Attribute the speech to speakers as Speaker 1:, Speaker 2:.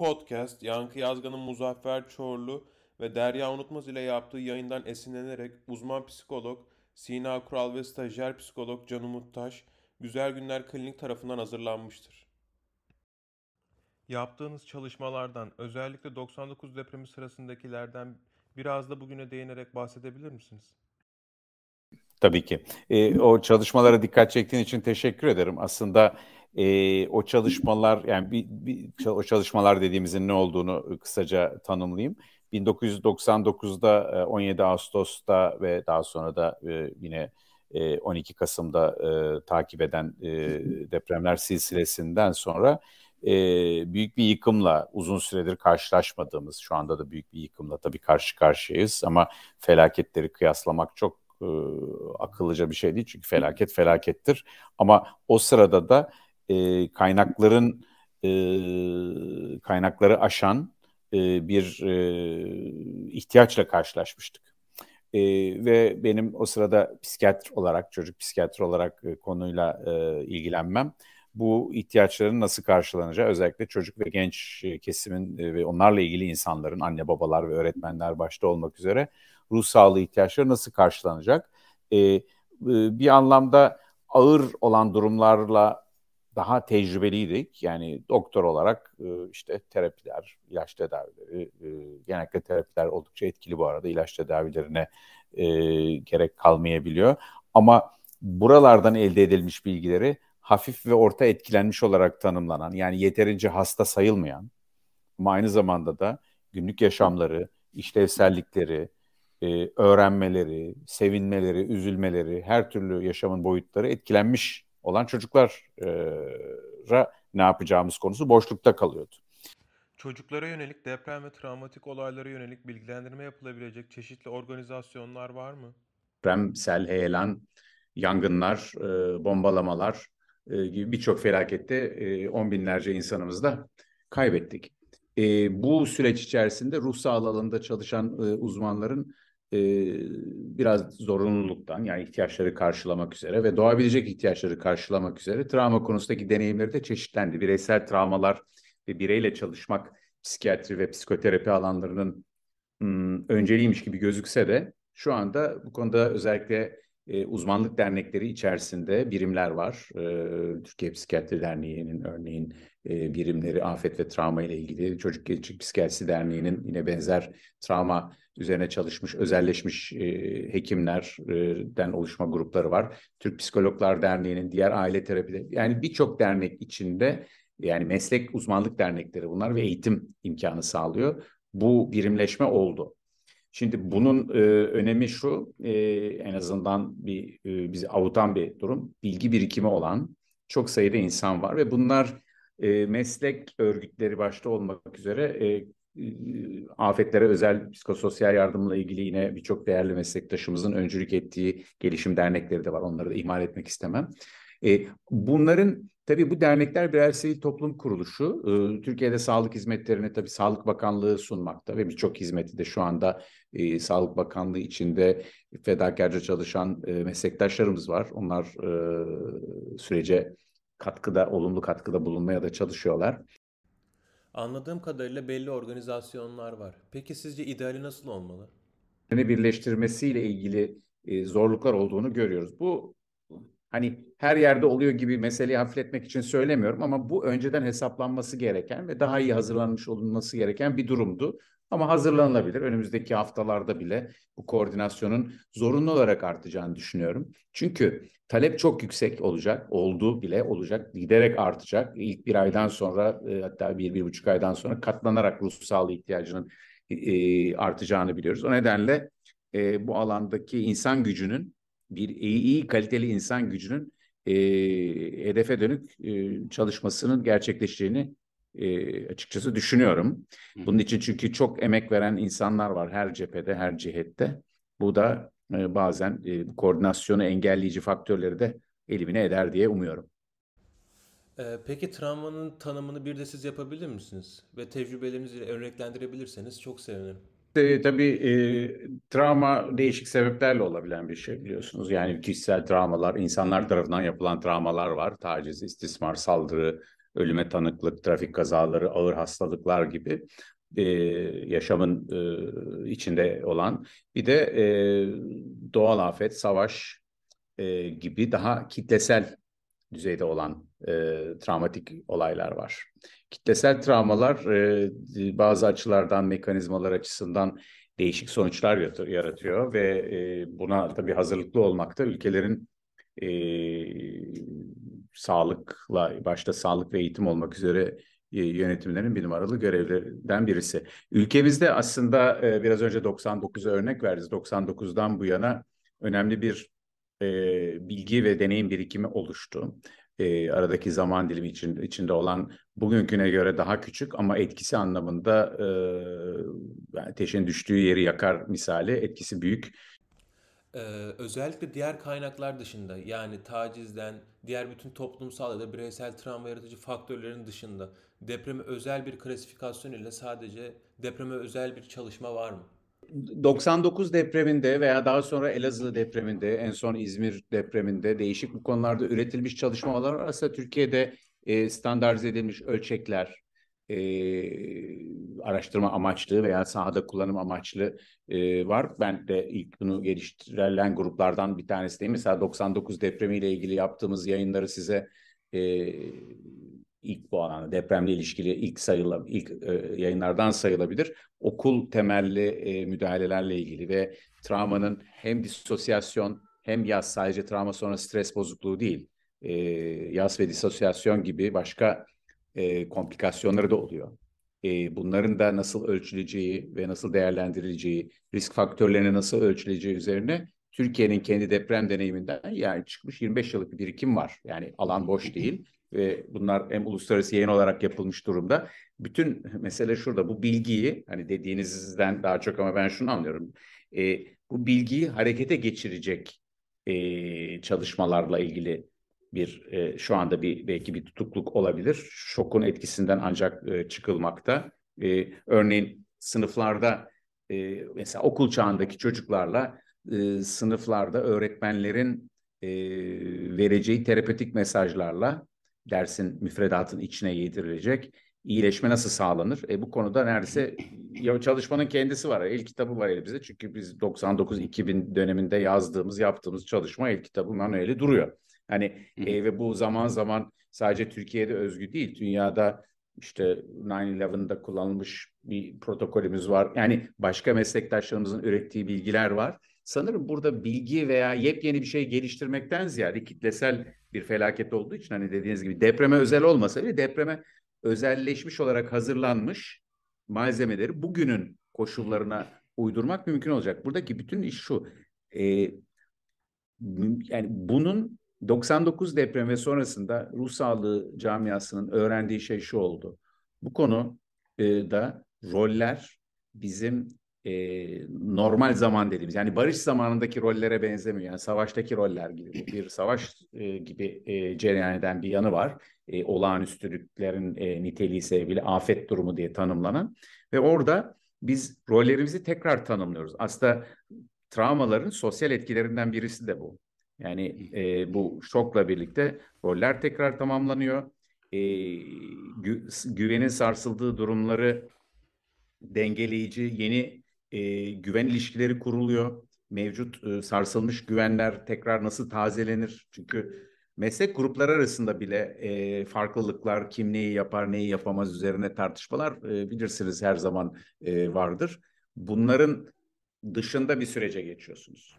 Speaker 1: podcast Yankı Yazgan'ın Muzaffer Çorlu ve Derya Unutmaz ile yaptığı yayından esinlenerek uzman psikolog Sina Kural ve stajyer psikolog Can Umut Taş Güzel Günler Klinik tarafından hazırlanmıştır. Yaptığınız çalışmalardan, özellikle 99 depremi sırasındakilerden biraz da bugüne değinerek bahsedebilir misiniz?
Speaker 2: Tabii ki. E, o çalışmalara dikkat çektiğin için teşekkür ederim. Aslında e, o çalışmalar yani bir, bir, o çalışmalar dediğimizin ne olduğunu kısaca tanımlayayım. 1999'da 17 Ağustos'ta ve daha sonra da yine 12 Kasım'da takip eden depremler silsilesinden sonra büyük bir yıkımla uzun süredir karşılaşmadığımız şu anda da büyük bir yıkımla tabii karşı karşıyayız ama felaketleri kıyaslamak çok akıllıca bir şey değil çünkü felaket felakettir ama o sırada da e, kaynakların e, kaynakları aşan e, bir e, ihtiyaçla karşılaşmıştık. E, ve benim o sırada psikiyatr olarak, çocuk psikiyatr olarak e, konuyla e, ilgilenmem bu ihtiyaçların nasıl karşılanacağı özellikle çocuk ve genç e, kesimin e, ve onlarla ilgili insanların anne babalar ve öğretmenler başta olmak üzere ruh sağlığı ihtiyaçları nasıl karşılanacak? E, bir anlamda ağır olan durumlarla daha tecrübeliydik. Yani doktor olarak işte terapiler, ilaç tedavileri, genellikle terapiler oldukça etkili bu arada. ilaç tedavilerine gerek kalmayabiliyor. Ama buralardan elde edilmiş bilgileri hafif ve orta etkilenmiş olarak tanımlanan yani yeterince hasta sayılmayan ama aynı zamanda da günlük yaşamları, işlevsellikleri, e, öğrenmeleri, sevinmeleri, üzülmeleri, her türlü yaşamın boyutları etkilenmiş olan çocuklara ne yapacağımız konusu boşlukta kalıyordu.
Speaker 1: Çocuklara yönelik deprem ve travmatik olaylara yönelik bilgilendirme yapılabilecek çeşitli organizasyonlar var mı?
Speaker 2: Depremsel heyelan, yangınlar, e, bombalamalar, e, gibi birçok felakette e, on binlerce insanımızı da kaybettik. E, bu süreç içerisinde ruh sağlığı alanında çalışan uzmanların biraz zorunluluktan yani ihtiyaçları karşılamak üzere ve doğabilecek ihtiyaçları karşılamak üzere travma konusundaki deneyimleri de çeşitlendi. Bireysel travmalar ve bireyle çalışmak psikiyatri ve psikoterapi alanlarının ım, önceliğiymiş gibi gözükse de şu anda bu konuda özellikle e, uzmanlık dernekleri içerisinde birimler var. E, Türkiye Psikiyatri Derneği'nin örneğin e, birimleri afet ve travma ile ilgili. Çocuk Gençlik Psikiyatrisi Derneği'nin yine benzer travma üzerine çalışmış, özelleşmiş e, hekimlerden oluşma grupları var. Türk Psikologlar Derneği'nin diğer aile terapileri yani birçok dernek içinde yani meslek uzmanlık dernekleri bunlar ve eğitim imkanı sağlıyor. Bu birimleşme oldu. Şimdi bunun e, önemi şu, e, en azından bir e, bizi avutan bir durum. Bilgi birikimi olan çok sayıda insan var ve bunlar e, meslek örgütleri başta olmak üzere e, e, afetlere özel psikososyal yardımla ilgili yine birçok değerli meslektaşımızın öncülük ettiği gelişim dernekleri de var. Onları da ihmal etmek istemem. E, bunların tabii bu dernekler birer sivil toplum kuruluşu. E, Türkiye'de sağlık hizmetlerini tabii Sağlık Bakanlığı sunmakta ve birçok hizmeti de şu anda e, Sağlık Bakanlığı içinde fedakarca çalışan e, meslektaşlarımız var. Onlar e, sürece katkıda, olumlu katkıda bulunmaya da çalışıyorlar.
Speaker 1: Anladığım kadarıyla belli organizasyonlar var. Peki sizce ideali nasıl olmalı?
Speaker 2: Birleştirmesiyle ilgili zorluklar olduğunu görüyoruz. Bu hani her yerde oluyor gibi meseleyi hafifletmek için söylemiyorum ama bu önceden hesaplanması gereken ve daha iyi hazırlanmış olunması gereken bir durumdu. Ama hazırlanılabilir. Önümüzdeki haftalarda bile bu koordinasyonun zorunlu olarak artacağını düşünüyorum. Çünkü talep çok yüksek olacak, oldu bile olacak, giderek artacak. İlk bir aydan sonra e, hatta bir, bir buçuk aydan sonra katlanarak ruh sağlığı ihtiyacının e, artacağını biliyoruz. O nedenle e, bu alandaki insan gücünün bir iyi, iyi kaliteli insan gücünün e, hedefe dönük e, çalışmasının gerçekleşeceğini e, açıkçası düşünüyorum. Bunun için çünkü çok emek veren insanlar var her cephede, her cihette. Bu da e, bazen e, koordinasyonu engelleyici faktörleri de elimine eder diye umuyorum.
Speaker 1: Peki travmanın tanımını bir de siz yapabilir misiniz? Ve tecrübelerinizi örneklendirebilirseniz çok sevinirim.
Speaker 2: E, tabii e, travma değişik sebeplerle olabilen bir şey biliyorsunuz. Yani kişisel travmalar, insanlar tarafından yapılan travmalar var. Taciz, istismar, saldırı, ölüme tanıklık, trafik kazaları, ağır hastalıklar gibi e, yaşamın e, içinde olan bir de e, doğal afet, savaş e, gibi daha kitlesel düzeyde olan e, travmatik olaylar var. Kitlesel travmalar e, bazı açılardan, mekanizmalar açısından değişik sonuçlar yaratıyor ve e, buna tabii hazırlıklı olmakta ülkelerin e, sağlıkla, başta sağlık ve eğitim olmak üzere e, yönetimlerin bir numaralı görevlerinden birisi. Ülkemizde aslında e, biraz önce 99'a örnek verdiniz. 99'dan bu yana önemli bir e, bilgi ve deneyim birikimi oluştu. E, aradaki zaman dilimi için, içinde olan bugünküne göre daha küçük ama etkisi anlamında e, ateşin düştüğü yeri yakar misali etkisi büyük.
Speaker 1: Ee, özellikle diğer kaynaklar dışında yani tacizden, diğer bütün toplumsal ya da bireysel travma yaratıcı faktörlerin dışında depreme özel bir klasifikasyon ile sadece depreme özel bir çalışma var mı?
Speaker 2: 99 depreminde veya daha sonra Elazığ depreminde, en son İzmir depreminde değişik bu konularda üretilmiş çalışmalar varsa Türkiye'de e, standartize edilmiş ölçekler, e, araştırma amaçlı veya sahada kullanım amaçlı e, var. Ben de ilk bunu geliştirilen gruplardan bir tanesiyim. Mesela 99 depremiyle ilgili yaptığımız yayınları size e, ilk bu alanda depremle ilişkili ilk sayıla ilk e, yayınlardan sayılabilir. Okul temelli e, müdahalelerle ilgili ve travmanın hem disosyasyon hem yaz sadece travma sonra stres bozukluğu değil. E, yaz ve disosyasyon gibi başka e, komplikasyonları da oluyor. E, bunların da nasıl ölçüleceği ve nasıl değerlendirileceği, risk faktörlerine nasıl ölçüleceği üzerine Türkiye'nin kendi deprem deneyiminden yani çıkmış 25 yıllık bir birikim var. Yani alan boş değil ve bunlar hem uluslararası yayın olarak yapılmış durumda. Bütün mesele şurada bu bilgiyi hani dediğinizden daha çok ama ben şunu anlıyorum. E, bu bilgiyi harekete geçirecek e, çalışmalarla ilgili bir e, şu anda bir belki bir tutukluk olabilir. Şokun etkisinden ancak e, çıkılmakta. E, örneğin sınıflarda e, mesela okul çağındaki çocuklarla e, sınıflarda öğretmenlerin e, vereceği terapötik mesajlarla dersin müfredatın içine yedirilecek. İyileşme nasıl sağlanır? E, bu konuda neredeyse ya çalışmanın kendisi var. El kitabı var elimizde. Çünkü biz 99-2000 döneminde yazdığımız, yaptığımız çalışma el kitabı manueli duruyor. Hani e, ve bu zaman zaman sadece Türkiye'de özgü değil. Dünyada işte 9-11'da kullanılmış bir protokolümüz var. Yani başka meslektaşlarımızın ürettiği bilgiler var. Sanırım burada bilgi veya yepyeni bir şey geliştirmekten ziyade kitlesel bir felaket olduğu için hani dediğiniz gibi depreme özel olmasa bile depreme özelleşmiş olarak hazırlanmış malzemeleri bugünün koşullarına uydurmak mümkün olacak. Buradaki bütün iş şu. E, yani bunun 99 deprem ve sonrasında ruh sağlığı camiasının öğrendiği şey şu oldu. Bu konu e, da roller bizim e, normal zaman dediğimiz yani barış zamanındaki rollere benzemiyor. Yani savaştaki roller gibi. Bir savaş e, gibi e, cereyan eden bir yanı var. E, olağanüstülüklerin e, niteliği sevgili afet durumu diye tanımlanan ve orada biz rollerimizi tekrar tanımlıyoruz. Aslında travmaların sosyal etkilerinden birisi de bu. Yani e, bu şokla birlikte roller tekrar tamamlanıyor. E, gü, güvenin sarsıldığı durumları dengeleyici yeni e, güven ilişkileri kuruluyor. Mevcut e, sarsılmış güvenler tekrar nasıl tazelenir? Çünkü meslek grupları arasında bile e, farklılıklar, kim neyi yapar, neyi yapamaz üzerine tartışmalar e, bilirsiniz her zaman e, vardır. Bunların dışında bir sürece geçiyorsunuz.